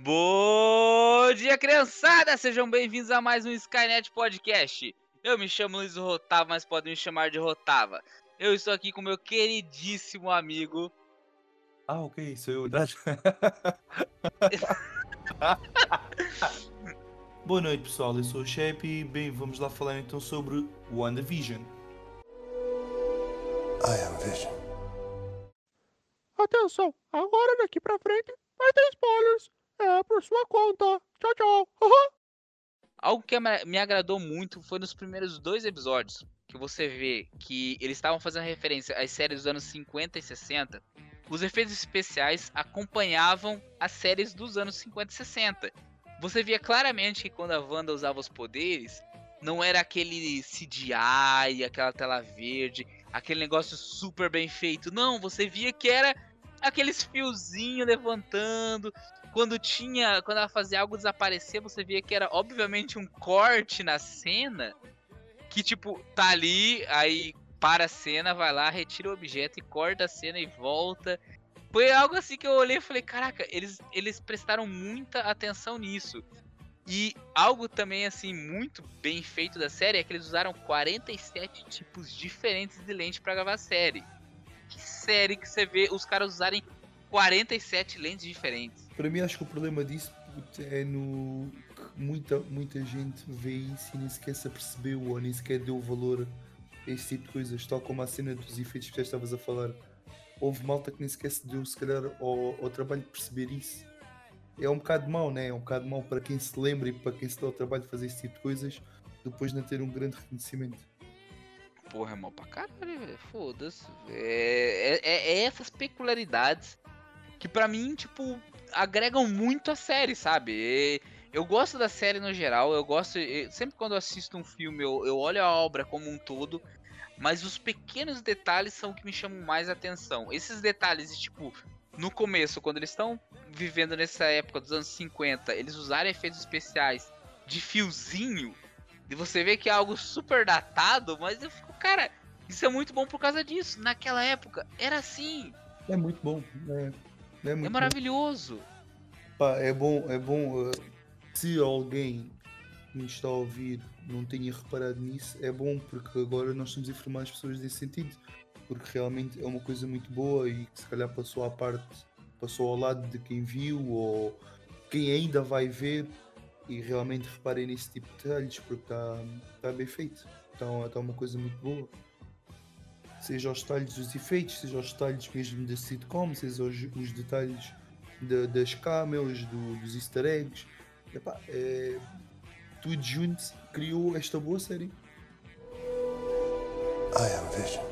Bom dia, criançada! Sejam bem-vindos a mais um Skynet Podcast. Eu me chamo Luiz Rotava, mas podem me chamar de Rotava. Eu estou aqui com meu queridíssimo amigo. Ah, ok, sou eu. Boa noite, pessoal. Eu sou o Shep e bem, vamos lá falar então sobre WandaVision. I am Vision. Atenção, agora daqui pra frente vai ter spoilers. É por sua conta. Tchau, tchau. Algo que me agradou muito foi nos primeiros dois episódios, que você vê que eles estavam fazendo referência às séries dos anos 50 e 60. Os efeitos especiais acompanhavam as séries dos anos 50 e 60. Você via claramente que quando a Wanda usava os poderes, não era aquele CGI, aquela tela verde, aquele negócio super bem feito. Não, você via que era aqueles fiozinhos levantando, quando tinha. Quando ela fazia algo desaparecer, você via que era obviamente um corte na cena. Que tipo, tá ali, aí para a cena, vai lá, retira o objeto e corta a cena e volta. Foi algo assim que eu olhei e falei, caraca, eles, eles prestaram muita atenção nisso. E algo também assim muito bem feito da série é que eles usaram 47 tipos diferentes de lente para gravar a série. Que série que você vê os caras usarem 47 lentes diferentes? Para mim, acho que o problema disso é no que muita, muita gente vê isso e nem sequer se apercebeu ou nem sequer deu valor a esse tipo de coisas, tal como a cena dos efeitos que já estavas a falar. Houve malta que nem sequer se deu, se calhar, ao, ao trabalho de perceber isso. É um bocado mau, né? É um bocado mau para quem se lembra e para quem se dá o trabalho de fazer esse tipo de coisas, depois de não ter um grande reconhecimento. Porra, é mal pra caralho, velho. Foda-se. É, é, é, essas peculiaridades que para mim, tipo, agregam muito a série, sabe? Eu gosto da série no geral, eu gosto. Sempre quando eu assisto um filme, eu, eu olho a obra como um todo, mas os pequenos detalhes são que me chamam mais atenção. Esses detalhes, tipo, no começo, quando eles estão vivendo nessa época dos anos 50, eles usarem efeitos especiais de fiozinho, e você vê que é algo super datado, mas eu fico, cara, isso é muito bom por causa disso. Naquela época era assim. É muito bom. É. É, é maravilhoso. É bom, é bom. Uh, se alguém que me está a ouvir não tenha reparado nisso, é bom porque agora nós estamos a informar as pessoas nesse sentido. Porque realmente é uma coisa muito boa e que se calhar passou à parte, passou ao lado de quem viu ou quem ainda vai ver e realmente reparem nesse tipo de detalhes porque está tá bem feito. Então está uma coisa muito boa seja os detalhes dos efeitos, seja os detalhes mesmo da sitcom, seja os, os detalhes de, das cameos, do, dos easter eggs. Epá, é, tudo junto criou esta boa série. I am Vision.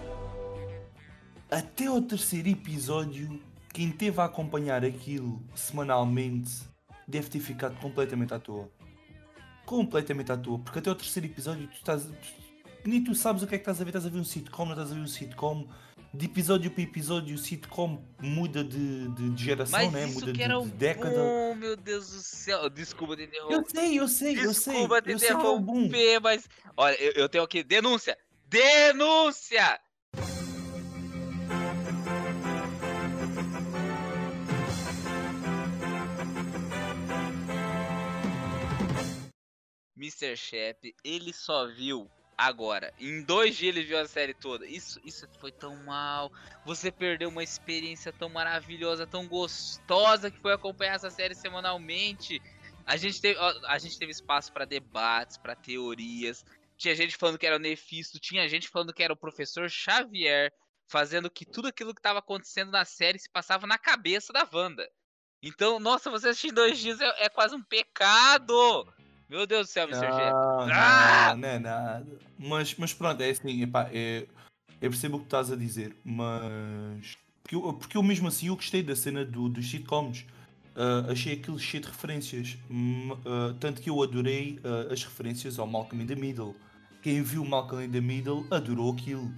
Até o terceiro episódio, quem teve a acompanhar aquilo semanalmente deve ter ficado completamente à toa. Completamente à toa, porque até o terceiro episódio tu estás, nem tu sabes o que é que estás a ver, estás a ver um sitcom, não estás a ver um sitcom. De episódio para episódio o sitcom muda de, de, de geração, Mas né? Muda que de, era de década. Bom, meu Deus do céu. Desculpa te interromper. Eu sei, eu sei, eu sei. Desculpa te é mas. Olha, eu, eu tenho aqui. Denúncia! Denúncia! Mr. Shep, ele só viu agora. Em dois dias ele viu a série toda. Isso, isso foi tão mal. Você perdeu uma experiência tão maravilhosa, tão gostosa que foi acompanhar essa série semanalmente. A gente teve, a gente teve espaço para debates, para teorias. Tinha gente falando que era o Nefisto, tinha gente falando que era o professor Xavier, fazendo que tudo aquilo que estava acontecendo na série se passava na cabeça da Wanda. Então, nossa, você assistir em dois dias é, é quase um pecado. Meu Deus do céu, Mr. G. Ah! Não, é nada. Mas, mas pronto, é assim, epá, é, eu percebo o que estás a dizer, mas. Porque eu, porque eu mesmo assim eu gostei da cena do, dos sitcoms. Uh, achei aquilo cheio de referências. Uh, tanto que eu adorei uh, as referências ao Malcolm in the Middle. Quem viu Malcolm in the Middle adorou aquilo.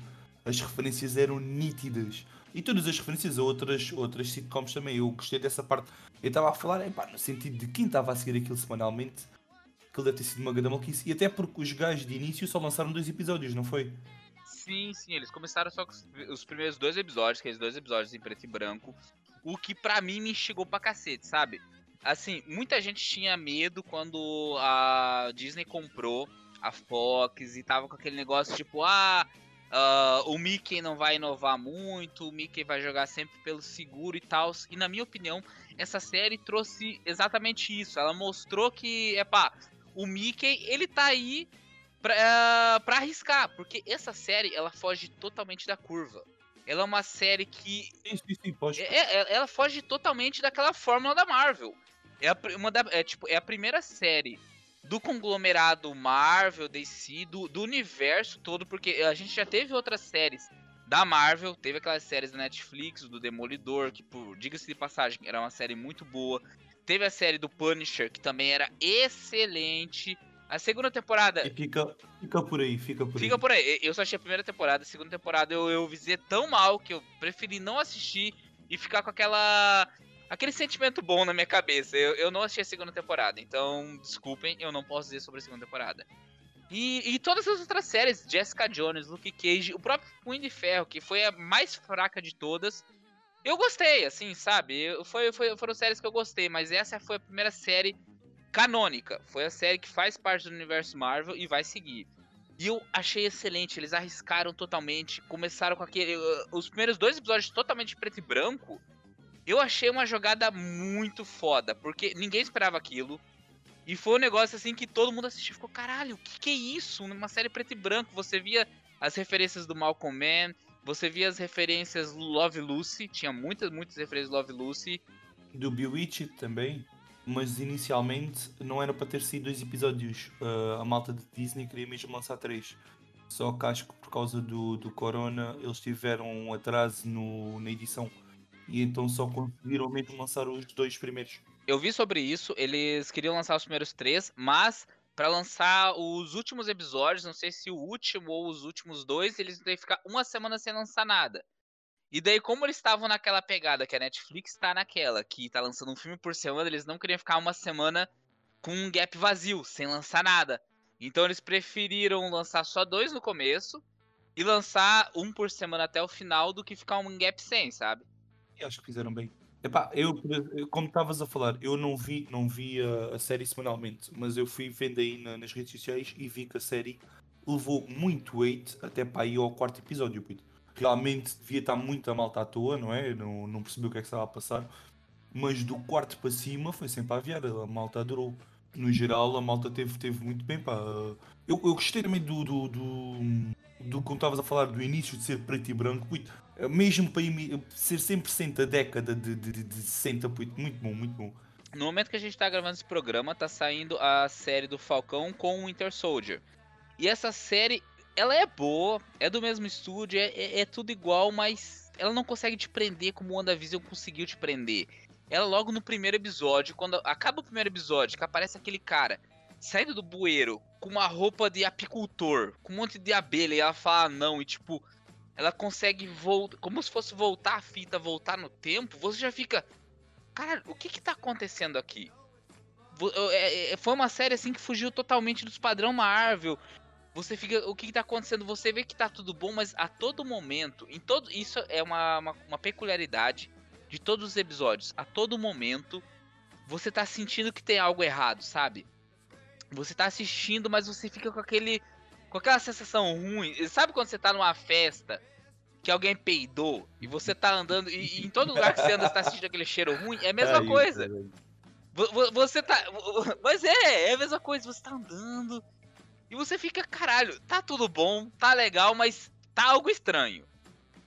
As referências eram nítidas. E todas as referências a outras, outras sitcoms também. Eu gostei dessa parte. Eu estava a falar epá, no sentido de quem estava a seguir aquilo semanalmente aquilo deve ter sido uma grande maluquice. E até porque os gajos de início só lançaram dois episódios, não foi? Sim, sim, eles começaram só com os primeiros dois episódios, aqueles dois episódios em preto e branco. O que pra mim me chegou pra cacete, sabe? assim, muita gente tinha medo quando a Disney comprou a Fox e tava com aquele negócio tipo, ah, uh, o Mickey não vai inovar muito, o Mickey vai jogar sempre pelo seguro e tal. E na minha opinião, essa série trouxe exatamente isso. Ela mostrou que, é pá, o Mickey, ele tá aí pra, pra arriscar, porque essa série, ela foge totalmente da curva. Ela é uma série que. Sim, sim, sim, pode. É, é, ela foge totalmente daquela fórmula da Marvel. É, a, uma da, é, tipo, é a primeira série do conglomerado Marvel, DC, do, do universo todo, porque a gente já teve outras séries da Marvel, teve aquelas séries da Netflix, do Demolidor, que, por diga-se de passagem, era uma série muito boa. Teve a série do Punisher, que também era excelente. A segunda temporada. E fica, fica por aí, fica por fica aí. Fica por aí. Eu só achei a primeira temporada, a segunda temporada eu, eu visei tão mal que eu preferi não assistir e ficar com aquela aquele sentimento bom na minha cabeça. Eu, eu não assisti a segunda temporada, então desculpem, eu não posso dizer sobre a segunda temporada. E, e todas as outras séries, Jessica Jones, Luke Cage, o próprio Punho de Ferro, que foi a mais fraca de todas, eu gostei, assim, sabe? Foi, foi, foram séries que eu gostei, mas essa foi a primeira série canônica. Foi a série que faz parte do universo Marvel e vai seguir. E eu achei excelente, eles arriscaram totalmente, começaram com aquele. Uh, os primeiros dois episódios totalmente preto e branco eu achei uma jogada muito foda, porque ninguém esperava aquilo. E foi um negócio assim que todo mundo assistiu ficou, caralho, o que, que é isso? Numa série preto e branco, você via as referências do Malcolm Man, você via as referências Love Lucy, tinha muitas, muitas referências Love Lucy. Do Bewitched também, mas inicialmente não era para ter sido dois episódios. Uh, a malta de Disney queria mesmo lançar três. Só que acho que por causa do, do Corona eles tiveram um atraso no, na edição e então só conseguiram mesmo lançar os dois primeiros. Eu vi sobre isso, eles queriam lançar os primeiros três, mas para lançar os últimos episódios, não sei se o último ou os últimos dois, eles têm que ficar uma semana sem lançar nada. E daí, como eles estavam naquela pegada que a Netflix tá naquela, que tá lançando um filme por semana, eles não queriam ficar uma semana com um gap vazio, sem lançar nada. Então eles preferiram lançar só dois no começo e lançar um por semana até o final do que ficar um gap sem, sabe? e acho que fizeram bem. Epá, eu, como estavas a falar, eu não vi, não vi a, a série semanalmente, mas eu fui vendo aí na, nas redes sociais e vi que a série levou muito weight até para ir ao quarto episódio. Puto. Realmente devia estar muito a malta à toa, não é? Não, não percebi o que é que estava a passar. Mas do quarto para cima foi sempre a aviar, a malta adorou. No geral, a malta teve, teve muito bem. Pá. Eu, eu gostei também do, do, do, do como estavas a falar do início de ser preto e branco. Mesmo para ser 100% a década de, de, de, de 60, muito bom, muito bom. No momento que a gente está gravando esse programa, tá saindo a série do Falcão com o Winter Soldier. E essa série, ela é boa, é do mesmo estúdio, é, é, é tudo igual, mas ela não consegue te prender como o WandaVision conseguiu te prender. Ela logo no primeiro episódio, quando acaba o primeiro episódio, que aparece aquele cara saindo do bueiro com uma roupa de apicultor, com um monte de abelha, e ela fala não, e tipo, ela consegue voltar, como se fosse voltar a fita, voltar no tempo, você já fica, cara, o que que tá acontecendo aqui? É, é, foi uma série assim que fugiu totalmente dos padrão Marvel. Você fica, o que, que tá acontecendo? Você vê que tá tudo bom, mas a todo momento, em todo, isso é uma, uma, uma peculiaridade de todos os episódios. A todo momento, você tá sentindo que tem algo errado, sabe? Você tá assistindo, mas você fica com aquele com aquela sensação ruim. Sabe quando você tá numa festa que alguém peidou e você tá andando e, e em todo lugar que você anda você tá sentindo aquele cheiro ruim? É a mesma é coisa. Isso, você tá. Mas é, é a mesma coisa. Você tá andando e você fica, caralho, tá tudo bom, tá legal, mas tá algo estranho.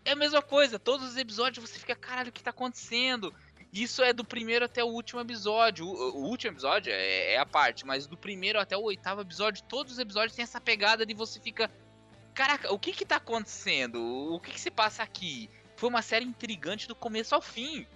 É a mesma coisa, todos os episódios você fica, caralho, o que tá acontecendo? Isso é do primeiro até o último episódio. O, o último episódio é, é, a parte, mas do primeiro até o oitavo episódio, todos os episódios têm essa pegada de você fica. Caraca, o que que tá acontecendo? O que que se passa aqui? Foi uma série intrigante do começo ao fim.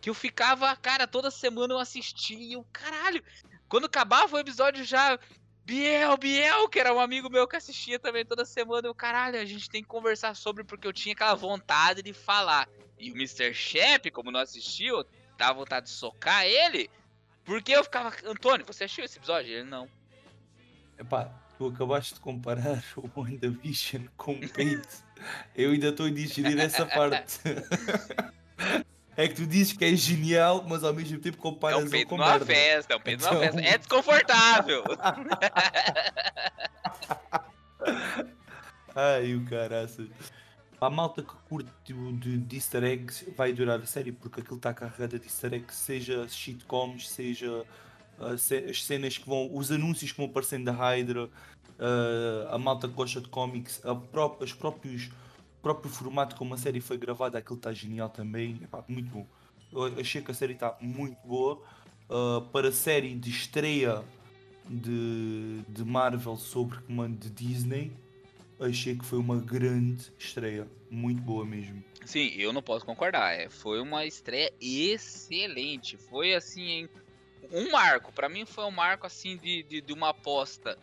Que eu ficava, cara, toda semana eu assistia eu, caralho. Quando acabava o episódio já. Biel, Biel, que era um amigo meu que assistia também toda semana. Eu, caralho, a gente tem que conversar sobre, porque eu tinha aquela vontade de falar. E o Mr. Shep, como não assistiu, dava vontade de socar ele, porque eu ficava, Antônio, você assistiu esse episódio? Ele não. Epá, tu acabaste de comparar o WandaVision com o Paint. eu ainda estou a digerir essa parte. É que tu dizes que é genial, mas ao mesmo tempo É comparas um ele peito com numa merda. festa, é um peito numa Então- festa. É desconfortável. Ai, o caraças. A malta que curte de, de easter eggs vai durar a série porque aquilo está carregado de easter eggs, seja sitcoms, seja ah, ce- as cenas que vão, os anúncios que vão aparecendo da Hydra, ah, a malta que gosta de cómics, a pró- os próprios, próprio formato como a série foi gravada, aquilo está genial também, Epá, muito bom. Eu achei que a série está muito boa. Ah, para a série de estreia de, de Marvel sobre comando de Disney, achei que foi uma grande estreia, muito boa mesmo. Sim, eu não posso concordar. É, foi uma estreia excelente. Foi assim, um marco. Pra mim foi um marco assim de, de, de uma aposta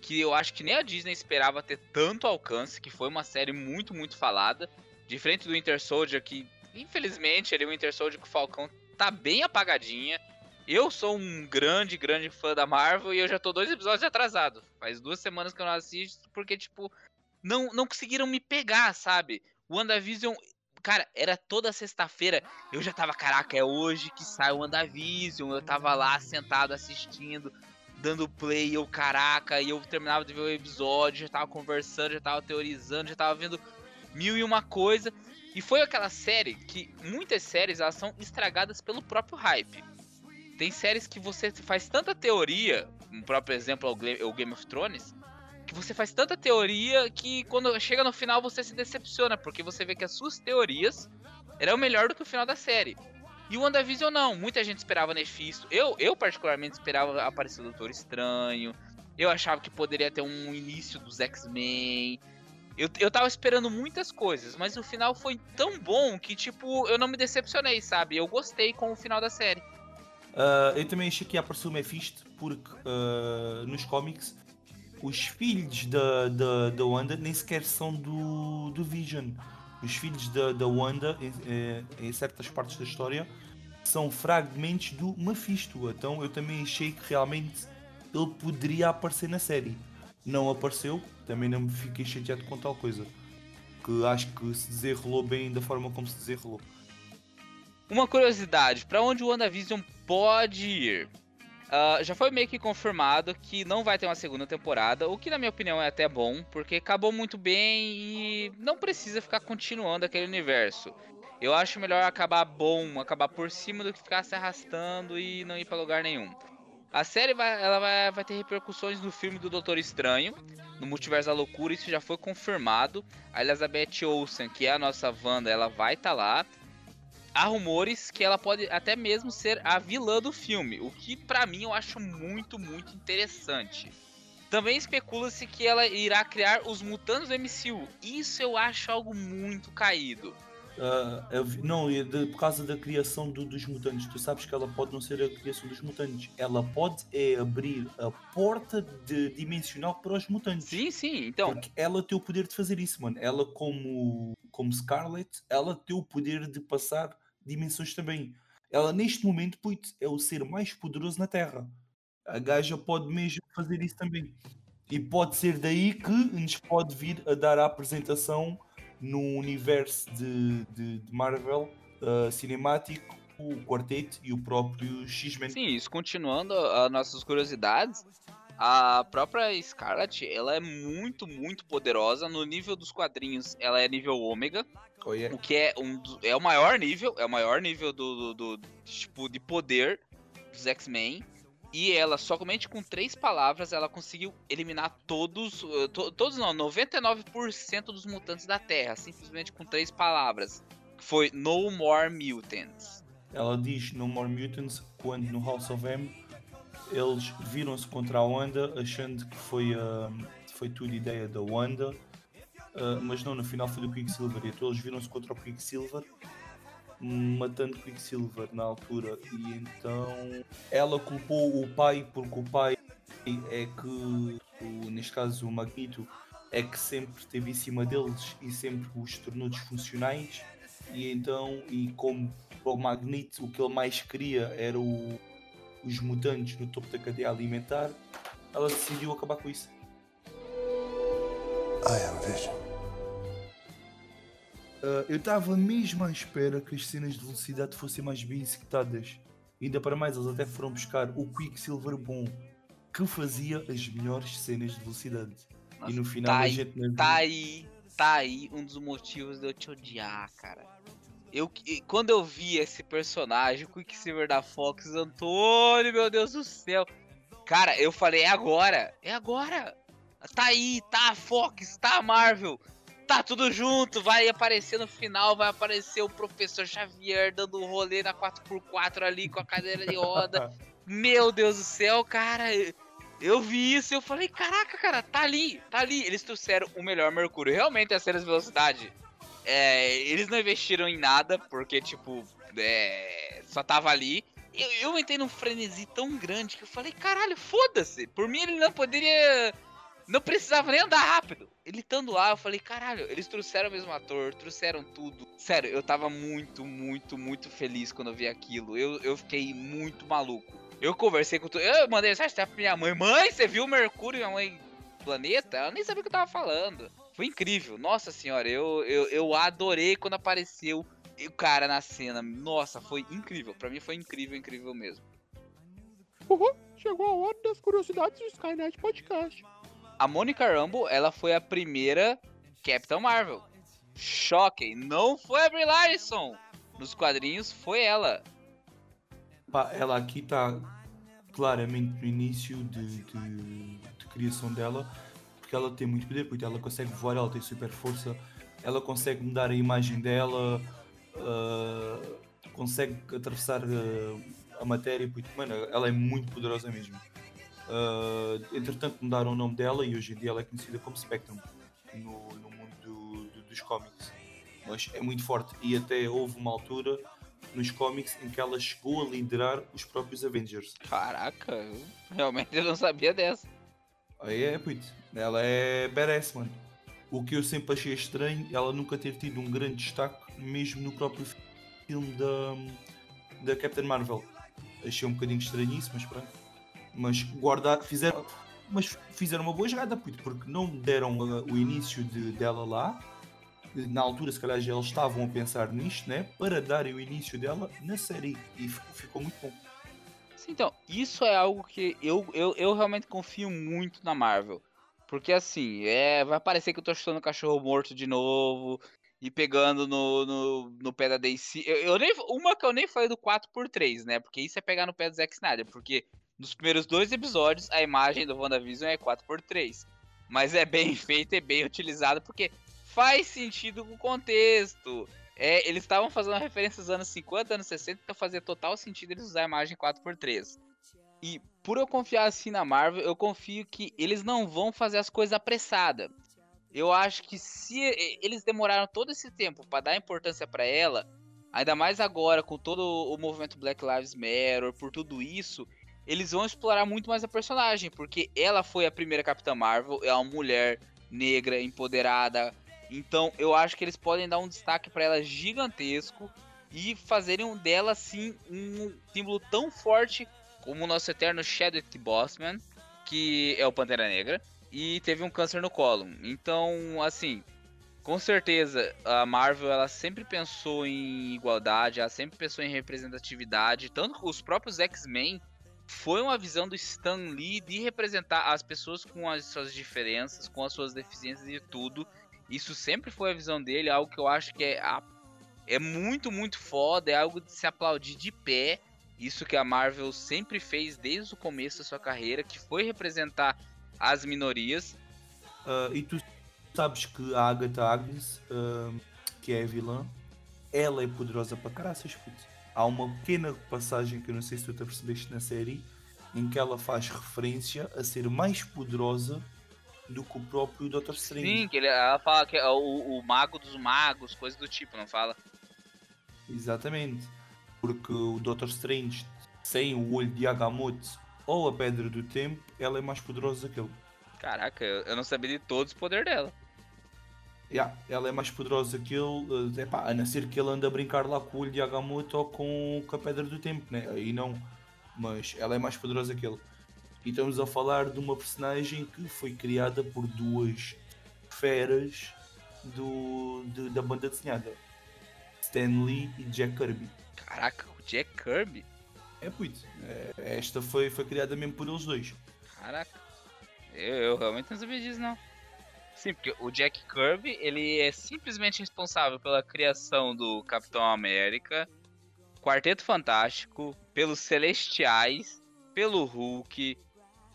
que eu acho que nem a Disney esperava ter tanto alcance, que foi uma série muito, muito falada. Diferente do Winter Soldier, que infelizmente ele, o Winter Soldier com o Falcão tá bem apagadinha. Eu sou um grande, grande fã da Marvel e eu já tô dois episódios atrasado. Faz duas semanas que eu não assisto, porque, tipo, não, não conseguiram me pegar, sabe? O WandaVision, cara, era toda sexta-feira. Eu já tava, caraca, é hoje que sai o WandaVision. Eu tava lá sentado assistindo, dando play, eu, caraca, e eu terminava de ver o episódio, já tava conversando, já tava teorizando, já tava vendo mil e uma coisa. E foi aquela série que muitas séries elas são estragadas pelo próprio hype. Tem séries que você faz tanta teoria, um próprio exemplo é o é o Game of Thrones, que você faz tanta teoria que quando chega no final você se decepciona, porque você vê que as suas teorias eram melhor do que o final da série. E o WandaVision não, muita gente esperava Nefisto. Eu, eu particularmente esperava aparecer o Doutor Estranho. Eu achava que poderia ter um início dos X-Men. Eu, eu tava esperando muitas coisas, mas o final foi tão bom que, tipo, eu não me decepcionei, sabe? Eu gostei com o final da série. Ah, eu também achei que ia aparecer o Mephisto porque ah, nos cómics os filhos da, da, da Wanda nem sequer são do, do Vision. Os filhos da, da Wanda, em, eh, em certas partes da história, são fragmentos do Mephisto. Então eu também achei que realmente ele poderia aparecer na série. Não apareceu, também não me fiquei chateado com tal coisa. Que acho que se desenrolou bem da forma como se desenrolou. Uma curiosidade, pra onde o WandaVision pode ir? Ah, já foi meio que confirmado que não vai ter uma segunda temporada, o que na minha opinião é até bom, porque acabou muito bem e não precisa ficar continuando aquele universo. Eu acho melhor acabar bom, acabar por cima do que ficar se arrastando e não ir pra lugar nenhum. A série vai, ela vai, vai ter repercussões no filme do Doutor Estranho, no Multiverso da Loucura, isso já foi confirmado. A Elizabeth Olsen, que é a nossa Wanda, ela vai estar lá há rumores que ela pode até mesmo ser a vilã do filme, o que pra mim eu acho muito, muito interessante. Também especula-se que ela irá criar os mutantes do MCU. Isso eu acho algo muito caído. Ah, eu não, de- por causa da criação do- dos mutantes. Tu sabes que ela pode não ser a criação dos mutantes. Ela pode é abrir a porta de- dimensional para os mutantes. Sim, sim, então. Porque ela tem o poder de fazer isso, mano. Ela, como, como Scarlet, ela tem o poder de passar dimensões também. Ela, neste momento, putz, é o ser mais poderoso na Terra. A gaja pode mesmo fazer isso também. E pode ser daí que nos pode vir a dar a apresentação no universo de, de, de Marvel uh, cinemático, o Quarteto e o próprio X-Men. Sim, isso continuando as nossas curiosidades, a própria Scarlet, ela é muito, muito poderosa. No nível dos quadrinhos, ela é nível ômega, Oh, yeah. o que é, um, é o maior nível, é o maior nível do, do- do- tipo de poder dos X-Men. E ela, somente com três palavras, ela conseguiu eliminar todos, eh, to- todos não, 99% dos mutantes da Terra, simplesmente com três palavras. Foi No More Mutants. Ela diz No More Mutants quando no House of M eles viram-se contra a Wanda achando que foi, ah, foi tudo ideia da Wanda, ah, mas não, no final foi do Quicksilver. Então eles viram-se contra o Quicksilver, matando Quicksilver na altura. E então ela culpou o pai porque o pai é que, o- neste caso o Magneto, é que sempre esteve em cima deles e sempre os tornou disfuncionais. E então, e como o Magneto o que ele mais queria era o- os mutantes no topo da cadeia alimentar, ela decidiu acabar com isso. I am Vision. Uh, eu estava mesmo à espera que as cenas de velocidade fossem mais bem executadas. Ainda para mais, eles até foram buscar o Quicksilver bom, que fazia as melhores cenas de velocidade. Nossa, e no final tá a gente não Tá aí, tá aí um dos motivos de eu te odiar, cara. Eu, quando eu vi esse personagem, o Quicksilver da Fox, Antônio, meu Deus do céu. Cara, eu falei, é agora, é agora. Tá aí, tá a Fox, tá a Marvel. Tá tudo junto, vai aparecer no final, vai aparecer o Professor Xavier dando um rolê na 4x4 ali com a cadeira de roda. Meu Deus do céu, cara. Eu vi isso e eu falei, caraca, cara, tá ali, tá ali. Eles trouxeram o melhor Mercúrio. Realmente as cenas de velocidade. É, eles não investiram em nada, porque, tipo, é, só tava ali. Eu, eu entrei num frenesi tão grande que eu falei, caralho, foda-se. Por mim ele não poderia. Não precisava nem andar rápido. Ele estando lá, eu falei, caralho, eles trouxeram o mesmo ator, trouxeram tudo. Sério, eu tava muito, muito, muito feliz quando eu vi aquilo. Eu, eu fiquei muito maluco. Eu conversei com tu. Eu mandei mensagem pra minha mãe. Mãe, você viu o Mercúrio? Minha mãe, planeta? Ela nem sabia o que eu tava falando. Foi incrível. Nossa senhora, eu, eu, eu adorei quando apareceu o cara na cena. Nossa, foi incrível. Pra mim foi incrível, incrível mesmo. Uhum, chegou a hora das curiosidades do Skynet Podcast. A Monica Rambeau, ela foi a primeira Capitão Marvel. Choquem, não foi a Brie Larson. Nos quadrinhos foi ela. Ela aqui está claramente no início de, de- de criação dela, porque ela tem muito poder, porque ela consegue voar, ela tem super força, ela consegue mudar a imagem dela, ah, consegue atravessar ah, a matéria, porque, mano, ela é muito poderosa mesmo. Ah, entretanto, mudaram o nome dela e hoje em dia ela é conhecida como Spectrum no, no mundo do- do- dos cómics. Mas é muito forte e até houve uma altura nos cómics em que ela chegou a liderar os próprios Avengers. Caraca, realmente eu não sabia dessa. Aí é, puto, ela é badass, mano. O que eu sempre achei estranho, ela nunca ter tido um grande destaque, mesmo no próprio filme da, da Captain Marvel. Achei um bocadinho estranho isso, mas pronto. Mas guardar, fizeram, mas fizeram uma boa jogada, puto, porque não deram uh, o início de, dela lá. Na altura, se calhar, já eles estavam a pensar nisto, né? Para darem o início dela na série. E ficou, ficou muito bom. Então, isso é algo que eu, eu, eu realmente confio muito na Marvel. Porque assim, é, vai parecer que eu tô chutando cachorro morto de novo e pegando no, no, no pé da DC. Eu, eu nem, uma que eu nem falei do 4x3, né? Porque isso é pegar no pé do Zack Snyder. Porque nos primeiros dois episódios a imagem do WandaVision é 4x3. Mas é bem feito e bem utilizado porque faz sentido com o contexto. É, eles estavam fazendo referência aos anos 50, anos 60, então fazia total sentido eles usar a imagem 4x3. E por eu confiar assim na Marvel, eu confio que eles não vão fazer as coisas apressadas. Eu acho que se eles demoraram todo esse tempo para dar importância para ela, ainda mais agora com todo o movimento Black Lives Matter, por tudo isso, eles vão explorar muito mais a personagem, porque ela foi a primeira Capitã Marvel, é uma mulher negra, empoderada. Então eu acho que eles podem dar um destaque para ela gigantesco e fazerem dela assim um símbolo tão forte como o nosso eterno Chadwick Boseman, que é o Pantera Negra, e teve um câncer no colo. Então, assim, com certeza a Marvel ela sempre pensou em igualdade, ela sempre pensou em representatividade, tanto que os próprios X-Men foi uma visão do Stan Lee de representar as pessoas com as suas diferenças, com as suas deficiências e tudo. Isso sempre foi a visão dele, algo que eu acho que é, é muito, muito foda, é algo de se aplaudir de pé. Isso que a Marvel sempre fez desde o começo da sua carreira, que foi representar as minorias. Ah, e tu sabes que a Agatha Agnes, ah, que é a vilã, ela é poderosa para caraças, puto. Há uma pequena passagem que eu não sei se tu te apercebeste na série, em que ela faz referência a ser mais poderosa do que o próprio Doctor Strange. Sim, que ele, ela fala que é o, o mago dos magos, coisa do tipo, não fala? Exatamente. Porque o Doctor Strange, sem o olho de Agamotto ou a Pedra do Tempo, ela é mais poderosa que ele. Caraca, eu, não sabia de todos os poderes dela. Yeah, ela é mais poderosa que ele, eh, epá, a não ser que ele ande a brincar lá com o olho de Agamotto ou com, com a Pedra do Tempo, né? Aí não. Mas ela é mais poderosa que ele. E estamos a falar de uma personagem que foi criada por duas feras do, de- da banda desenhada. Stan Lee e Jack Kirby. Caraca, o Jack Kirby? É puto. É, esta foi, foi criada mesmo por eles dois. Caraca. Eu, eu realmente não sabia disso, não. Sim, porque o Jack Kirby, ele é simplesmente responsável pela criação do Capitão América, Quarteto Fantástico, pelos Celestiais, pelo Hulk,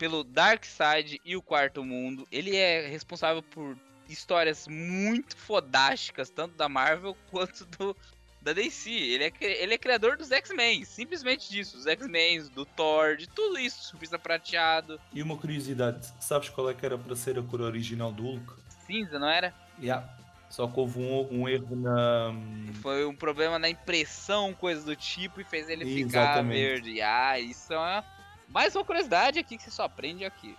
pelo Darkseid e o Quarto Mundo. Ele é responsável por histórias muito fodásticas, tanto da Marvel quanto do, da DC. Ele é, ele é criador dos X-Men, simplesmente disso. Os X-Men, do Thor, de tudo isso. Surfista prateado, E uma curiosidade, sabes qual é que era para ser a cor original do Hulk? cinza, não era? Yeah. Só que houve um, um erro na. Foi um problema na impressão, coisa do tipo, e fez ele ficar Exatamente. verde. Ah, isso é mais uma curiosidade aqui que você só aprende aqui.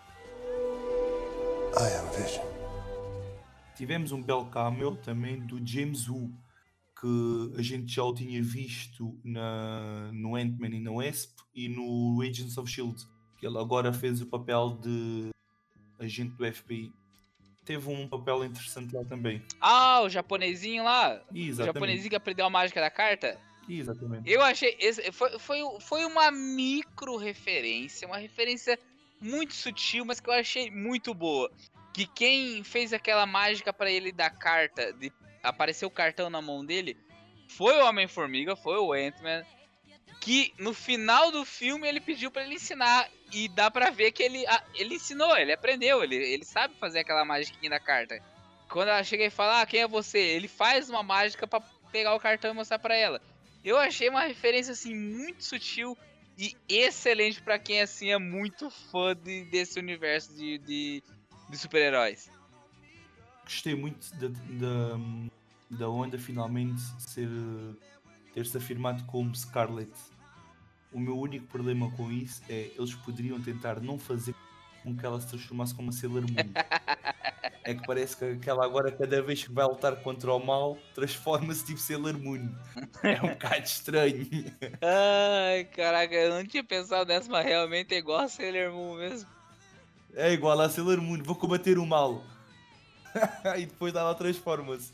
I am Vision. Tivemos um belo cameo também do James Wu, que a gente já o tinha visto na, no Ant-Man e na Wasp e no Agents of Shield, que ele agora fez o papel de agente do FBI. Teve um papel interessante lá também. Ah, o japonesinho lá. O Exatamente. japonesinho que aprendeu a mágica da carta. Exatamente. Eu achei. Esse, foi, foi, foi uma micro referência, uma referência muito sutil, mas que eu achei muito boa. Que quem fez aquela mágica pra ele da carta, de aparecer o cartão na mão dele, foi o Homem-Formiga, foi o Ant-Man. Que no final do filme ele pediu pra ele ensinar. E dá pra ver que ele, ele ensinou, ele aprendeu, ele, ele sabe fazer aquela magiquinha da carta. Quando ela chega e fala, ah, quem é você? Ele faz uma mágica pra pegar o cartão e mostrar pra ela. Eu achei uma referência assim muito sutil e excelente pra quem assim é muito fã de- desse universo de, de, de super-heróis. Gostei muito da, da, da finalmente ser, ter-se afirmado como Scarlet. O meu único problema com isso é eles poderiam tentar não fazer com que ela se transformasse como uma Sailor Moon. É que parece que que ela agora, cada vez que vai lutar contra o mal, transforma-se tipo Sailor Moon. É um bocado estranho. Ai, caraca, eu não tinha pensado nessa, mas realmente é igual a Sailor Moon mesmo. É igual a Sailor Moon, vou combater o mal. e depois ela transforma-se.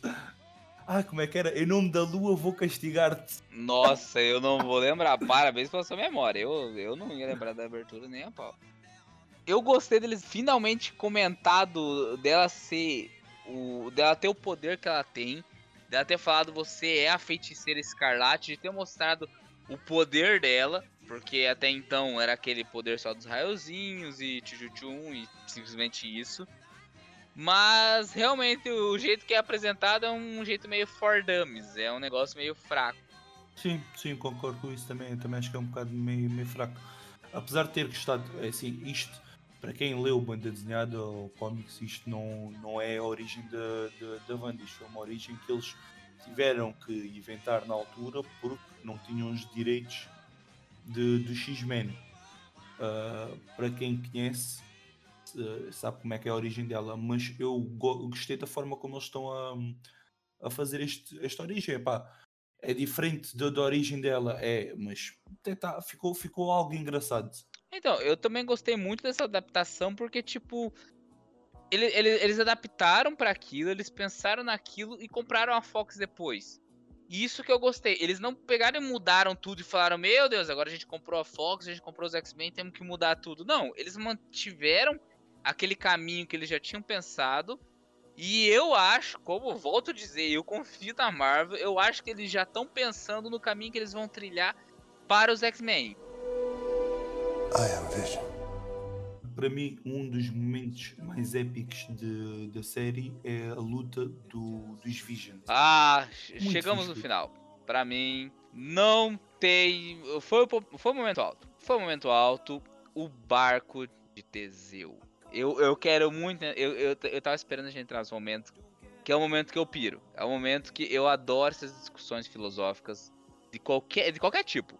Ah, como é que era? Em nome da lua vou castigar-te. Nossa, eu não vou lembrar. Parabéns pela sua memória. Eu, eu não ia lembrar da abertura nem a pau. Eu gostei deles finalmente comentado dela ser. O, dela ter o poder que ela tem. Dela ter falado você é a feiticeira escarlate. De ter mostrado o poder dela. Porque até então era aquele poder só dos raiozinhos e tchutchum e simplesmente isso. Mas realmente o jeito que é apresentado é um jeito meio for dummies. É um negócio meio fraco. Sim, sim, concordo com isso também. Eu também acho que é um bocado meio, meio fraco. Apesar de ter gostado, é assim, isto, para quem leu banda desenhada ou cómics, isto não, não é a origem da, da, da Wanda. Isto é uma origem que eles tiveram que inventar na altura porque não tinham os direitos de, do X-Men. Ah, para quem conhece, eh, sabe como é que é a origem dela, mas eu go- gostei da forma como eles estão a, a fazer este, esta origem. Epá, é diferente da, da origem dela, é, mas até tá, ficou, ficou algo engraçado. Então, eu também gostei muito dessa adaptação porque, tipo, ele- ele- eles adaptaram pra aquilo, eles pensaram naquilo e compraram a Fox depois. Isso que eu gostei. Eles não pegaram e mudaram tudo e falaram: Meu Deus, agora a gente comprou a Fox, a gente comprou os X-Men, temos que mudar tudo. Não, eles mantiveram aquele caminho que eles já tinham pensado. E eu acho, como volto a dizer, eu confio na Marvel, eu acho que eles já estão pensando no caminho que eles vão trilhar para os X-Men. I am Vision. Para mim, um dos momentos mais épicos de- da série é a luta do, dos Visions. Ah, Muito chegamos no final. Pra mim, não tem. Foi, foi o momento alto. Foi o momento alto. O barco de Teseu. Eu, eu quero muito. Eu, eu, eu tava esperando a gente entrar nesse momento. Que é o momento que eu piro. É o momento que eu adoro essas discussões filosóficas. De qualquer, de qualquer tipo.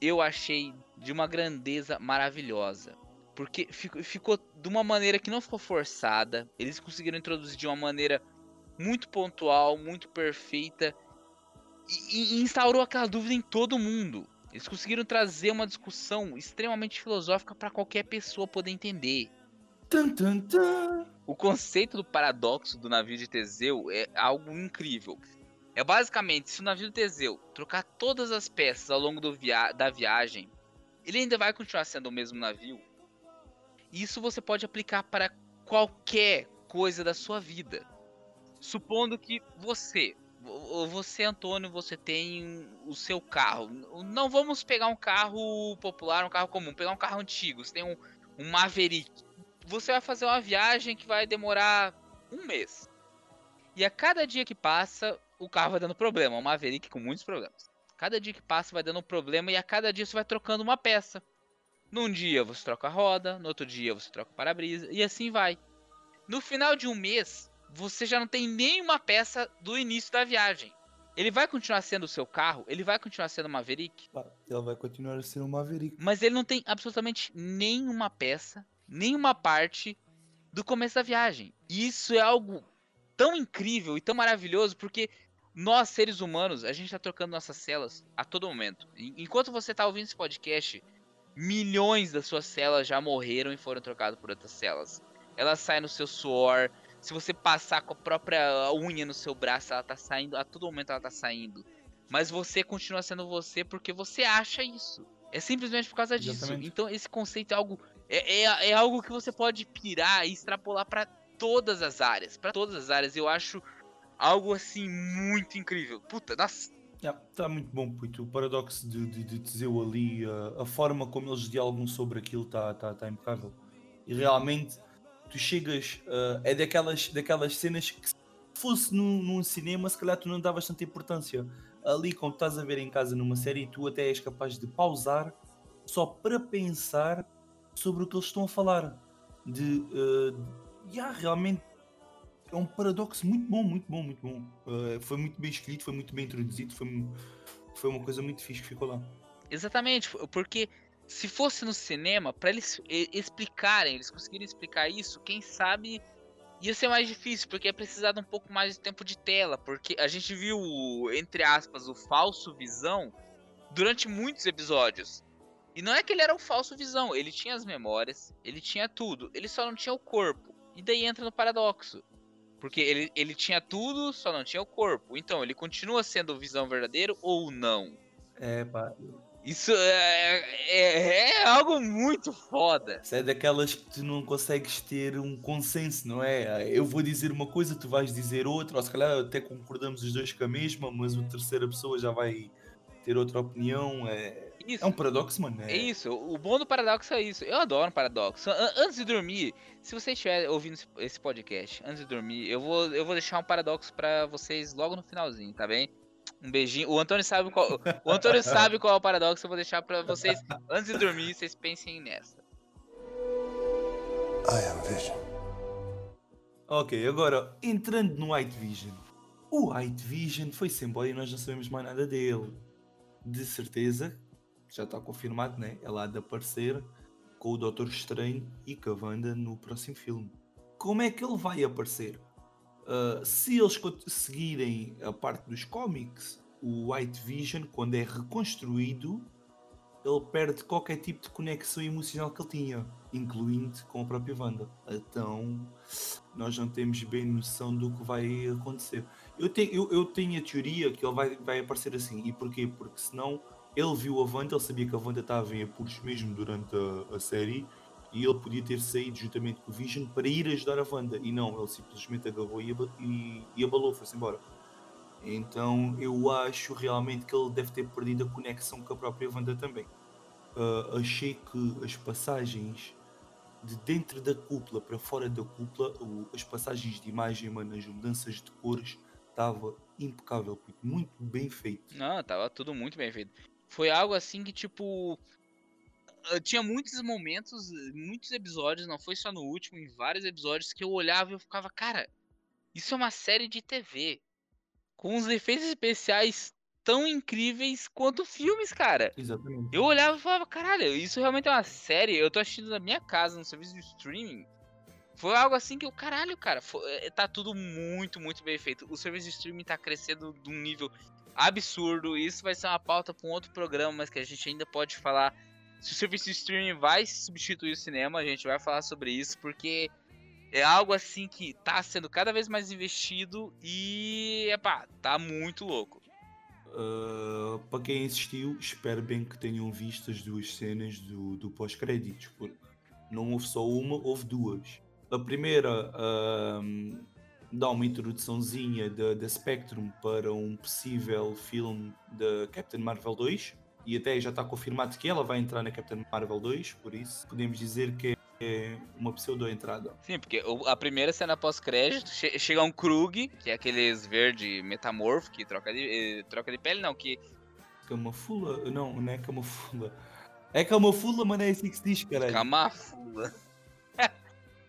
Eu achei de uma grandeza maravilhosa. Porque ficou, ficou de uma maneira que não ficou forçada. Eles conseguiram introduzir de uma maneira muito pontual, muito perfeita e, e instaurou aquela dúvida em todo mundo. Eles conseguiram trazer uma discussão extremamente filosófica para qualquer pessoa poder entender. Tan, tan, tan. O conceito do paradoxo do navio de Teseu é algo incrível. É basicamente, se o navio Teseu trocar todas as peças ao longo via da viagem, ele ainda vai continuar sendo o mesmo navio. Isso você pode aplicar para qualquer coisa da sua vida. Supondo que você, você Antônio, você tem o seu carro. Não vamos pegar um carro popular, um carro comum, pegar um carro antigo. Você tem um, um Maverick. Você vai fazer uma viagem que vai demorar um mês. E a cada dia que passa, o carro vai dando problema. Um Maverick com muitos problemas. Cada dia que passa vai dando um problema e a cada dia você vai trocando uma peça. Num dia você troca a roda, no outro dia você troca o para-brisa e assim vai. No final de um mês, você já não tem nenhuma peça do início da viagem. Ele vai continuar sendo o seu carro? Ele vai continuar sendo o Maverick? Ele vai continuar sendo o Maverick. Mas ele não tem absolutamente nenhuma peça, nenhuma parte do começo da viagem. E isso é algo tão incrível e tão maravilhoso porque nós, seres humanos, a gente tá trocando nossas células a todo momento. Enquanto você tá ouvindo esse podcast, milhões das suas células já morreram e foram trocadas por outras células. Elas saem no seu suor. Se você passar com a própria unha no seu braço, ela tá saindo. A todo momento ela tá saindo. Mas você continua sendo você porque você acha isso. É simplesmente por causa disso. Exatamente. Então esse conceito é algo. É, é, é algo que você pode pirar e extrapolar para todas as áreas. para todas as áreas. Eu acho algo assim muito incrível. Puta, nossa. Yeah, tá muito bom, Puto. O paradoxo de, de, de Teseu ali, a, a, forma como eles dialogam sobre aquilo está tá, tá impecável. E realmente, tu chegas, uh, é daquelas, daquelas cenas que se fosse num, num, cinema, se calhar tu não davas tanta importância. Ali, quando estás a ver em casa numa série, tu até és capaz de pausar só para pensar sobre o que eles estão a falar. De, uh, yeah, realmente é um paradoxo muito bom, muito bom, muito bom. Uh, foi muito bem escrito, foi muito bem introduzido, foi, foi uma coisa muito fixe que ficou lá. Exatamente, porque se fosse no cinema, para eles explicarem, eles conseguirem explicar isso, quem sabe ia ser mais difícil, porque é precisado um pouco mais de tempo de tela, porque a gente viu, entre aspas, o falso visão durante muitos episódios. E não é que ele era o falso visão, ele tinha as memórias, ele tinha tudo, ele só não tinha o corpo. E daí entra no paradoxo. Porque ele, ele tinha tudo, só não tinha o corpo. Então, ele continua sendo o Visão verdadeiro ou não? É, pá. Isso é, é, é, algo muito foda. Isso é daquelas que tu não consegues ter um consenso, não é? Eu vou dizer uma coisa, tu vais dizer outra, ou se calhar até concordamos os dois com a mesma, mas a terceira pessoa já vai ter outra opinião. É, isso. É um paradoxo, mano. É... é isso. O bom do paradoxo é isso. Eu adoro um paradoxo. Antes de dormir, se você estiver ouvindo esse podcast, antes de dormir, eu vou, eu vou deixar um paradoxo para vocês logo no finalzinho, tá bem? Um beijinho. O Antônio sabe qual, o Antônio sabe qual é o paradoxo. Eu vou deixar para vocês antes de dormir. Vocês pensem nessa. I am Vision. Ok, agora entrando no White Vision. O White Vision foi-se embora e nós não sabemos mais nada dele. De certeza já está confirmado, né? Ela há de aparecer com o Doutor Estranho e com a Wanda no próximo filme. Como é que ele vai aparecer? Uh, se eles seguirem a parte dos cómics, o White Vision, quando é reconstruído, ele perde qualquer tipo de conexão emocional que ele tinha, incluindo com a própria Wanda. Então, nós não temos bem noção do que vai acontecer. Eu tenho, eu, eu tenho a teoria que ele vai, vai aparecer assim. E porquê? Porque senão ele viu a Wanda, ele sabia que a Wanda estava em apuros mesmo durante a, a, série e ele podia ter saído juntamente com o Vision para ir ajudar a Wanda e não, ele simplesmente agarrou e, e, e abalou, foi-se embora. Então eu acho realmente que ele deve ter perdido a conexão com a própria Wanda também. Uh, achei que as passagens de dentro da cúpula para fora da cúpula, as passagens de imagem, mano, as mudanças de cores, estava impecável, muito bem feito. Não, estava tudo muito bem feito. Foi algo assim que, tipo. Tinha muitos momentos, muitos episódios, não foi só no último, em vários episódios, que eu olhava e eu ficava, cara, isso é uma série de TV. Com os efeitos especiais tão incríveis quanto filmes, cara. Exatamente. Eu olhava e falava, caralho, isso realmente é uma série. Eu tô assistindo na minha casa, no serviço de streaming. Foi algo assim que o caralho, cara, foi, eh, tá tudo muito, muito bem feito. O serviço de streaming tá crescendo de um nível absurdo. Isso vai ser uma pauta para um outro programa, mas que a gente ainda pode falar. Se o serviço de streaming vai substituir o cinema, a gente vai falar sobre isso, porque é algo assim que tá sendo cada vez mais investido e, epá, tá muito louco. Uh, para quem assistiu, espero bem que tenham visto as duas cenas do, do pós-créditos, porque não houve só uma, houve duas. A primeira uh, dá uma introduçãozinha da, da Spectrum para um possível filme da Captain Marvel 2, e até já está confirmado que ela vai entrar na Captain Marvel 2, por isso podemos dizer que é uma pseudo-entrada. Sim, porque a primeira cena pós-crédito che chega um Krug, que é aqueles verde metamorfo que troca de, eh, troca de pele, não, que. Camafula? Não, não é camafula. É camafula, mas não é assim que se diz, caralho. Camafula.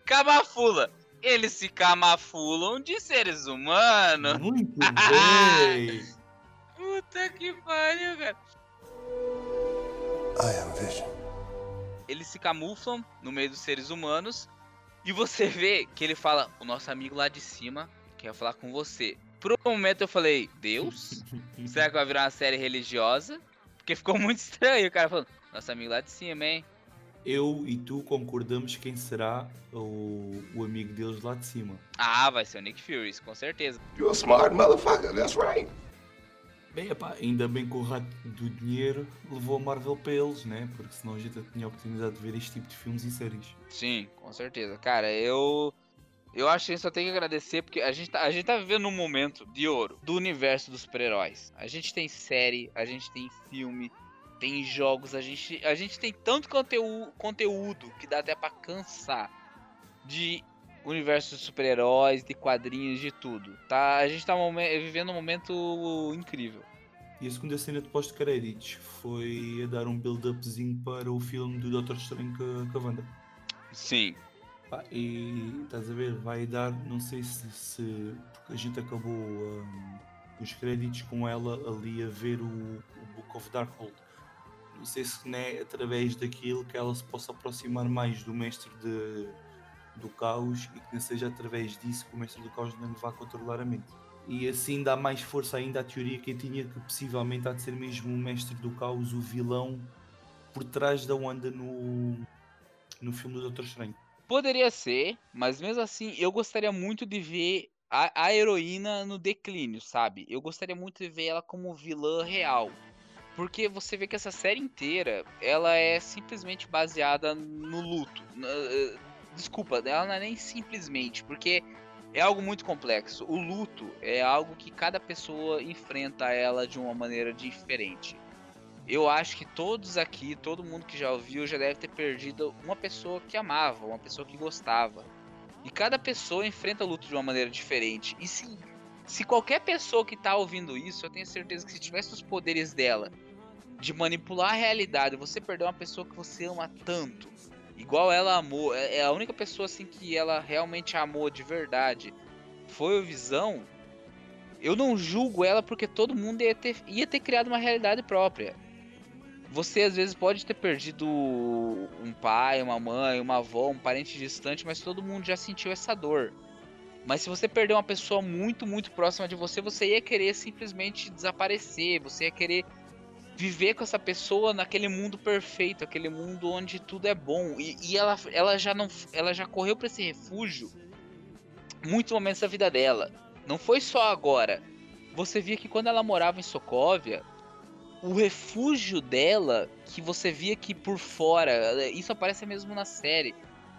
Camafula! Eles se camafulam de seres humanos. Muito bem! Puta que pariu, cara. I am Vision. Eles se camuflam no meio dos seres humanos. E você vê que ele fala: O nosso amigo lá de cima quer falar com você. Por um momento eu falei: Deus? Será que vai virar uma série religiosa? Porque ficou muito estranho o cara falando: Nosso amigo lá de cima, hein? Eu e tu concordamos quem será o, o amigo deles lá de cima. Ah, vai ser o Nick Fury, com certeza. You're a smart motherfucker, that's right. Bem, epá, ainda bem que o rato do dinheiro levou a Marvel para eles, né? Porque senão a gente tinha a oportunidade de ver este tipo de filmes e séries. Sim, com certeza. Cara, eu. Eu acho que a gente só tem que agradecer porque a gente, tá, a gente tá vivendo um momento de ouro do universo dos super-heróis. A gente tem série, a gente tem filme, tem jogos, a gente, a gente tem tanto conteúdo, conteúdo que dá até para cansar de universo de super-heróis, de quadrinhos, de tudo. Tá, a gente tá vivendo um momento incrível. E a segunda cena de pós-créditos foi a dar um build-upzinho para o filme do Doctor Strange com a Wanda. Sim. Pá, e estás a ver, vai dar, não sei se, se porque a gente acabou um, os créditos com ela ali a ver o, o Book of Darkhold. Não sei se é através daquilo que ela se possa aproximar mais do mestre de, do caos e que não seja através disso que o mestre do caos não vá controlar a mente. E assim dá mais força ainda à teoria que eu tinha que possivelmente há de ser mesmo o mestre do caos, o vilão por trás da Wanda no, no filme do Doutor Estranho. Poderia ser, mas mesmo assim eu gostaria muito de ver a, a heroína no declínio, sabe? Eu gostaria muito de ver ela como vilã real. Porque você vê que essa série inteira, ela é simplesmente baseada no luto. Eh, desculpa, ela não é nem simplesmente, porque é algo muito complexo. O luto é algo que cada pessoa enfrenta ela de uma maneira diferente. Eu acho que todos aqui, todo mundo que já ouviu, já deve ter perdido uma pessoa que amava, uma pessoa que gostava. E cada pessoa enfrenta o luto de uma maneira diferente. E se, se qualquer pessoa que está ouvindo isso, eu tenho certeza que se tivesse os poderes dela de manipular a realidade, você perder uma pessoa que você ama tanto, igual ela amou, é, é a única pessoa assim que ela realmente amou de verdade, foi o Visão. Eu não julgo ela porque todo mundo ia ter, ia ter criado uma realidade própria. Você às vezes pode ter perdido um pai, uma mãe, uma avó, um parente distante, mas todo mundo já sentiu essa dor. Mas se você perder uma pessoa muito, muito próxima de você, você ia querer simplesmente desaparecer, você ia querer viver com essa pessoa naquele mundo perfeito, aquele mundo onde tudo é bom. E, e ela, ela já não, ela já correu para esse refúgio muitos momentos da vida dela. Não foi só agora. Você via que quando ela morava em Sokovia, o refúgio dela, que você via que por fora, isso aparece mesmo na série.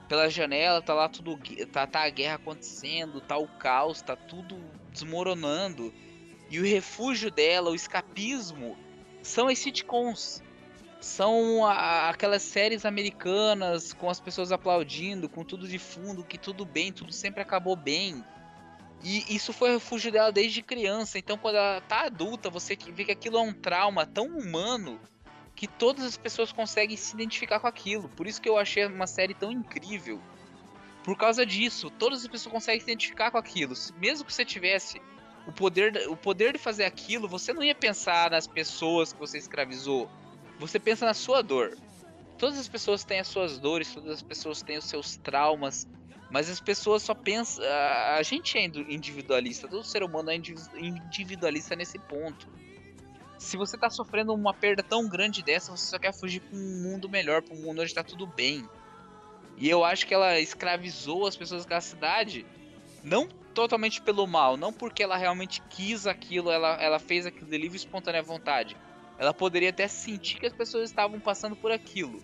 Pela janela tá lá tudo, tá, tá a guerra acontecendo, tá o caos, tá tudo desmoronando. E o refúgio dela, o escapismo, são as sitcoms. São a, aquelas séries americanas com as pessoas aplaudindo, com tudo de fundo, que tudo bem, tudo sempre acabou bem. E isso foi o refúgio dela desde criança. Então, quando ela tá adulta, você vê que aquilo é um trauma tão humano que todas as pessoas conseguem se identificar com aquilo. Por isso que eu achei uma série tão incrível. Por causa disso, todas as pessoas conseguem se identificar com aquilo. Mesmo que você tivesse o poder, o poder de fazer aquilo, você não ia pensar nas pessoas que você escravizou. Você pensa na sua dor. Todas as pessoas têm as suas dores, todas as pessoas têm os seus traumas, mas as pessoas só pensam. A, gente é individualista, todo ser humano é individualista nesse ponto. Se você tá sofrendo uma perda tão grande dessa, você só quer fugir para um mundo melhor, para um mundo onde tá tudo bem. E eu acho que ela escravizou as pessoas daquela cidade, não totalmente pelo mal, não porque ela realmente quis aquilo, ela, ela fez aquilo de livre e espontânea vontade. Ela poderia até sentir que as pessoas estavam passando por aquilo,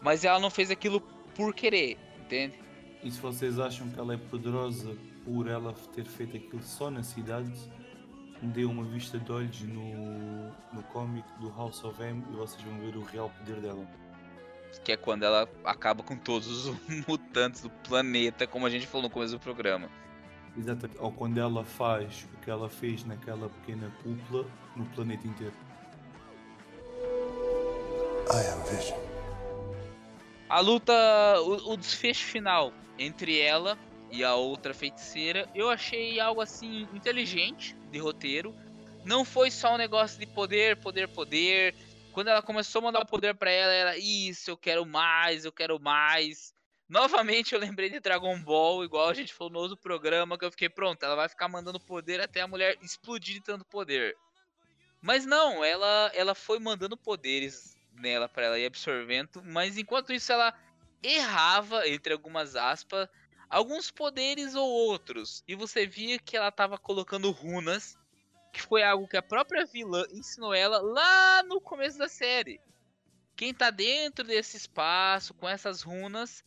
mas ela não fez aquilo por querer, entende? E se vocês acham que ela é poderosa por ela ter feito aquilo só na cidade, dê uma vista de olhos no, no cómic do House of M e vocês vão ver o real poder dela. Que é quando ela acaba com todos os mutantes do planeta, como a gente falou no começo do programa. Exatamente. Ou quando ela faz o que ela fez naquela pequena cúpula no planeta inteiro. I am Vision. A luta, o, o desfecho final entre ela e a outra feiticeira, eu achei algo assim inteligente de roteiro. Não foi só um negócio de poder, poder, poder. Quando ela começou a mandar o poder para ela, era isso, eu quero mais, eu quero mais. Novamente eu lembrei de Dragon Ball, igual a gente falou no outro programa, que eu fiquei pronto, ela vai ficar mandando poder até a mulher explodir de tanto poder. Mas não, ela ela foi mandando poderes nela para ela ir absorvendo, mas enquanto isso ela errava entre algumas aspas alguns poderes ou outros. E você via que ela tava colocando runas, que foi algo que a própria vilã ensinou ela lá no começo da série. Quem tá dentro desse espaço com essas runas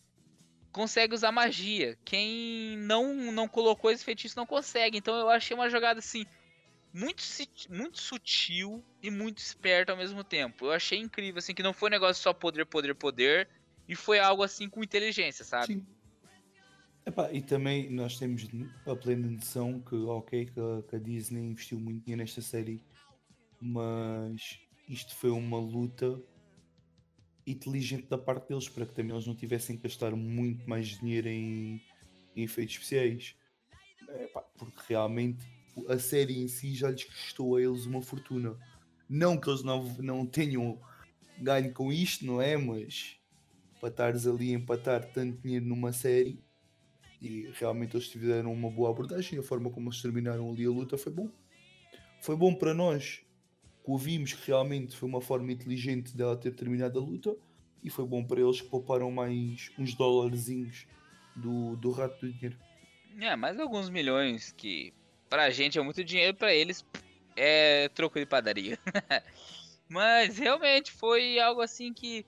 consegue usar magia. Quem não não colocou esse feitiço não consegue. Então eu achei uma jogada assim muito muito sutil e muito esperta ao mesmo tempo. Eu achei incrível assim que não foi um negócio só poder, poder, poder e foi algo assim com inteligência, sabe? Sim. E também nós temos a plena noção que, ok, que que a Disney investiu muito dinheiro nesta série, mas isto foi uma luta inteligente da parte deles para que também eles não tivessem que gastar muito mais dinheiro em, em efeitos especiais. Epá, porque realmente a série em si já lhes custou a eles uma fortuna. Não que eles não, não tenham ganho com isto, não é? Mas para estares ali a empatar tanto dinheiro numa série e realmente eles tiveram uma boa abordagem. A forma como eles terminaram ali a luta foi bom. Foi bom para nós que ouvimos que realmente foi uma forma inteligente dela ter terminado a luta e foi bom para eles que pouparam mais uns dólarzinhos do, do rato do dinheiro. É, mais alguns milhões que pra gente é muito dinheiro, para eles é troco de padaria. Mas realmente foi algo assim que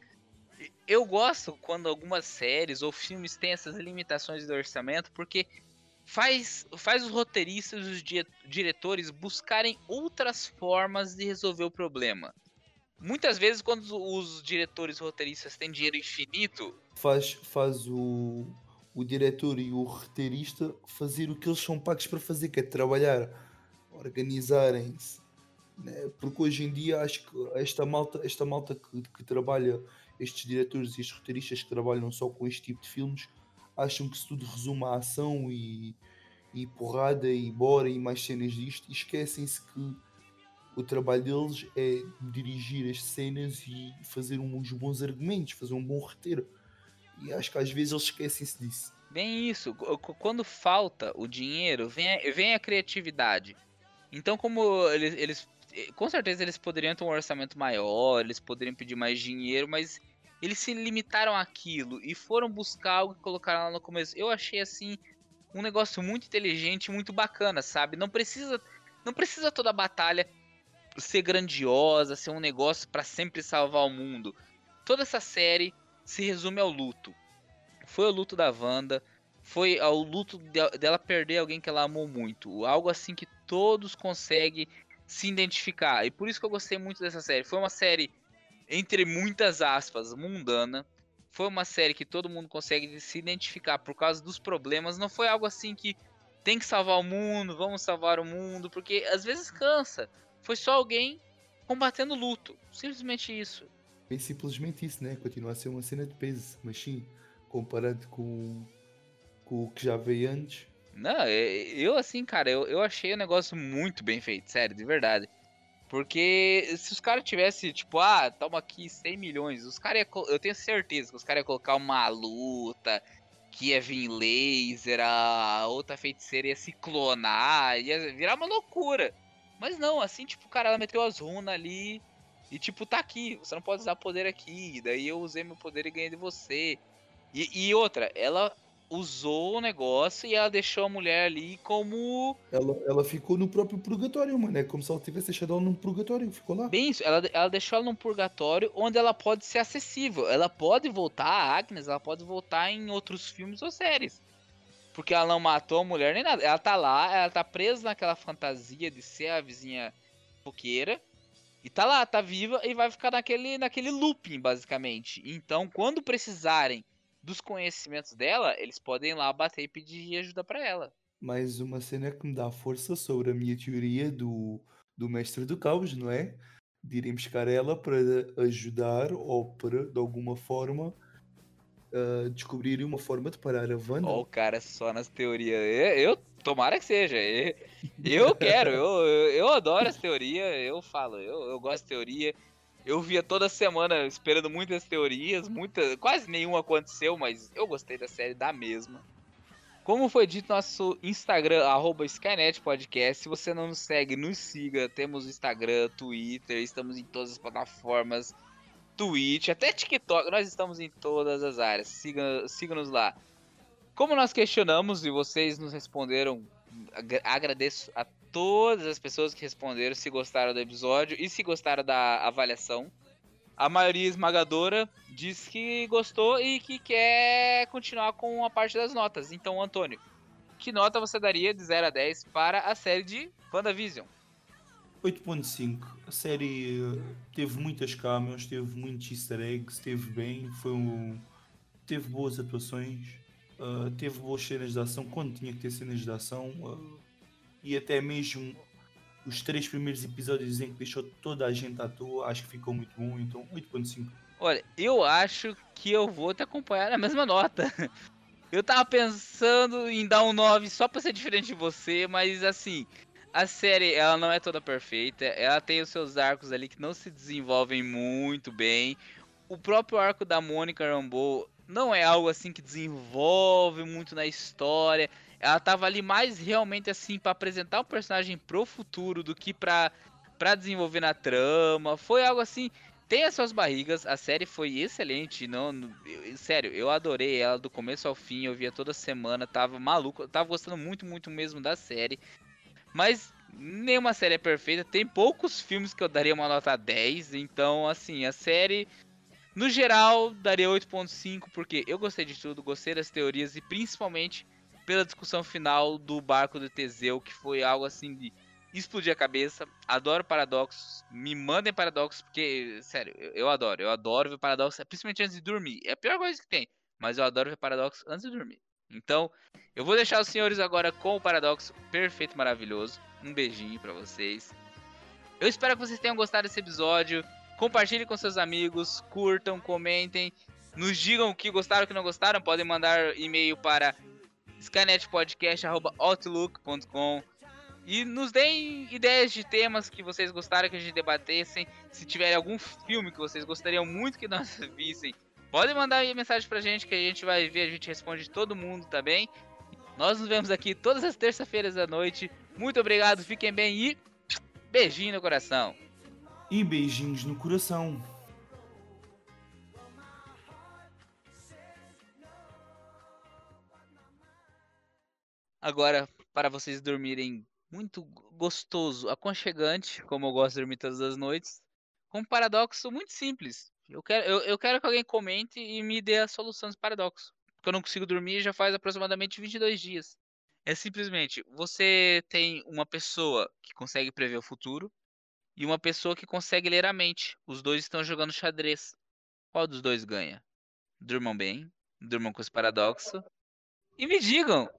eu gosto quando algumas séries ou filmes têm essas limitações do orçamento, porque faz, faz os roteiristas e os diretores buscarem outras formas de resolver o problema. Muitas vezes, quando os diretores roteiristas têm dinheiro infinito. Faz, faz o, o diretor e o roteirista fazer o que eles são pagos para fazer, que é trabalhar, organizarem-se. Né? Porque hoje em dia acho que esta malta, esta malta que, que trabalha estes diretores e estes roteiristas que trabalham só com este tipo de filmes acham que se tudo resume à ação e, e porrada e bora e mais cenas disto esquecem-se que o trabalho deles é dirigir as cenas e fazer uns bons argumentos, fazer um bom roteiro. E acho que às vezes eles esquecem-se disso. Bem isso, quando falta o dinheiro, vem a, vem a criatividade. Então, como eles, eles com certeza eles poderiam ter um orçamento maior, eles poderiam pedir mais dinheiro, mas eles se limitaram àquilo e foram buscar algo que colocaram lá no começo. Eu achei assim um negócio muito inteligente, muito bacana, sabe? Não precisa, não precisa toda batalha ser grandiosa, ser um negócio para sempre salvar o mundo. Toda essa série se resume ao luto. Foi o luto da Wanda, foi ao luto dela perder alguém que ela amou muito. Algo assim que todos conseguem se identificar. E por isso que eu gostei muito dessa série. Foi uma série, entre muitas aspas, mundana. Foi uma série que todo mundo consegue se identificar por causa dos problemas. Não foi algo assim que tem que salvar o mundo, vamos salvar o mundo, porque às vezes cansa. Foi só alguém combatendo luto. Simplesmente isso. É simplesmente isso, né? Continua a ser uma cena de peso, mas sim, comparado com, com o que já veio antes, não, eu assim, cara, eu, eu achei o negócio muito bem feito, sério, de verdade. Porque se os caras tivessem, tipo, ah, toma aqui 100 milhões, os caras eu tenho certeza que os caras iam colocar uma luta, que ia vir laser, a outra feiticeira ia se clonar, ia virar uma loucura. Mas não, assim, tipo, o cara meteu as runas ali e, tipo, tá aqui, você não pode usar poder aqui, daí eu usei meu poder e ganhei de você. E, e outra, ela usou o negócio e ela deixou a mulher ali como. Ela, ela ficou no próprio purgatório, mano. É como se ela tivesse deixado ela num purgatório. Ficou lá. Bem isso, ela, ela deixou ela num purgatório onde ela pode ser acessível. Ela pode voltar a Agnes, ela pode voltar em outros filmes ou séries. Porque ela não matou a mulher nem nada. Ela tá lá, ela tá presa naquela fantasia de ser a vizinha foqueira. E tá lá, tá viva e vai ficar naquele, naquele looping, basicamente. Então, quando precisarem dos conhecimentos dela, eles podem ir lá bater e pedir ajuda para ela. Mais uma cena que me dá força sobre a minha teoria do, do mestre do caos, não é? De irem buscar ela para ajudar ou para, de alguma forma, uh, descobrirem uma forma de parar a Wanda. Ó, o cara só nas teorias. Eu, eu tomara que seja. Eu, eu quero, eu, eu, eu adoro as teorias, eu falo, eu, eu gosto de teoria. Eu via toda semana esperando muitas teorias, muita, quase nenhuma aconteceu, mas eu gostei da série da mesma. Como foi dito nosso Instagram, arroba Skynet Podcast. Se você não nos segue, nos siga. Temos Instagram, Twitter, estamos em todas as plataformas. Twitch, até TikTok, nós estamos em todas as áreas. Siga-nos siga lá. Como nós questionamos e vocês nos responderam, agradeço a todas as pessoas que responderam se gostaram do episódio e se gostaram da avaliação. A maioria esmagadora diz que gostou e que quer continuar com a parte das notas. Então, Antônio, que nota você daria de 0 a 10 para a série de WandaVision? 8.5. A série eh, teve muitas cameos, teve muitos easter eggs, teve bem, foi um... teve boas atuações, uh, teve boas cenas de ação quando tinha que ter cenas de ação. Uh, e até mesmo os três primeiros episódios em que deixou toda a gente à toa, acho que ficou muito bom, então 8.5. Olha, eu acho que eu vou te acompanhar na mesma nota. Eu tava pensando em dar um 9 só pra ser diferente de você, mas assim, a série ela não é toda perfeita, ela tem os seus arcos ali que não se desenvolvem muito bem. O próprio arco da Mônica Rambeau não é algo assim que desenvolve muito na história ela tava ali mais realmente assim para apresentar o personagem pro futuro do que pra, pra desenvolver na trama. Foi algo assim. Tem as suas barrigas, a série foi excelente, não, eu, sério, eu adorei ela do começo ao fim, eu via toda semana, tava maluco, tava gostando muito, muito mesmo da série. Mas nenhuma série é perfeita, tem poucos filmes que eu daria uma nota 10, então assim, a série no geral daria 8.5 porque eu gostei de tudo, gostei das teorias e principalmente pela discussão final do barco do Teseu, que foi algo assim de explodir a cabeça. Adoro paradoxos. Me mandem paradoxos, porque, sério, eu, eu, adoro. Eu adoro ver paradoxos, principalmente antes de dormir. É a pior coisa que tem, mas eu adoro ver paradoxos antes de dormir. Então, eu vou deixar os senhores agora com o paradoxo perfeito, maravilhoso. Um beijinho para vocês. Eu espero que vocês tenham gostado desse episódio. Compartilhem com seus amigos, curtam, comentem, nos digam o que gostaram, o que não gostaram. Podem mandar e-mail para skynetpodcast.outlook.com e nos deem ideias de temas que vocês gostaram que a gente debatessem. Se tiver algum filme que vocês gostariam muito que nós vissem, podem mandar aí mensagem pra gente que a gente vai ver, a gente responde todo mundo também. Nós nos vemos aqui todas as terças-feiras à noite. Muito obrigado, fiquem bem e beijinho no coração. E beijinhos no coração. Agora, para vocês dormirem muito gostoso, aconchegante, como eu gosto de dormir todas as noites, com um paradoxo muito simples. Eu quero, eu, eu quero que alguém comente e me dê a solução desse paradoxo. Porque eu não consigo dormir já faz aproximadamente 22 dias. É simplesmente, você tem uma pessoa que consegue prever o futuro e uma pessoa que consegue ler a mente. Os dois estão jogando xadrez. Qual dos dois ganha? Durmam bem, durmam com esse paradoxo. E me digam,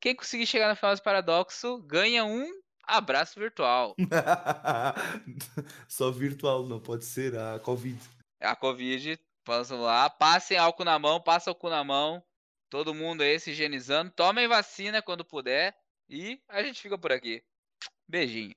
quem conseguir chegar no final do paradoxo ganha um abraço virtual. Só virtual, não pode ser a Covid. A Covid, vamos lá, passem álcool na mão, passa álcool na mão. Todo mundo aí se higienizando. Tomem vacina quando puder. E a gente fica por aqui. Beijinho.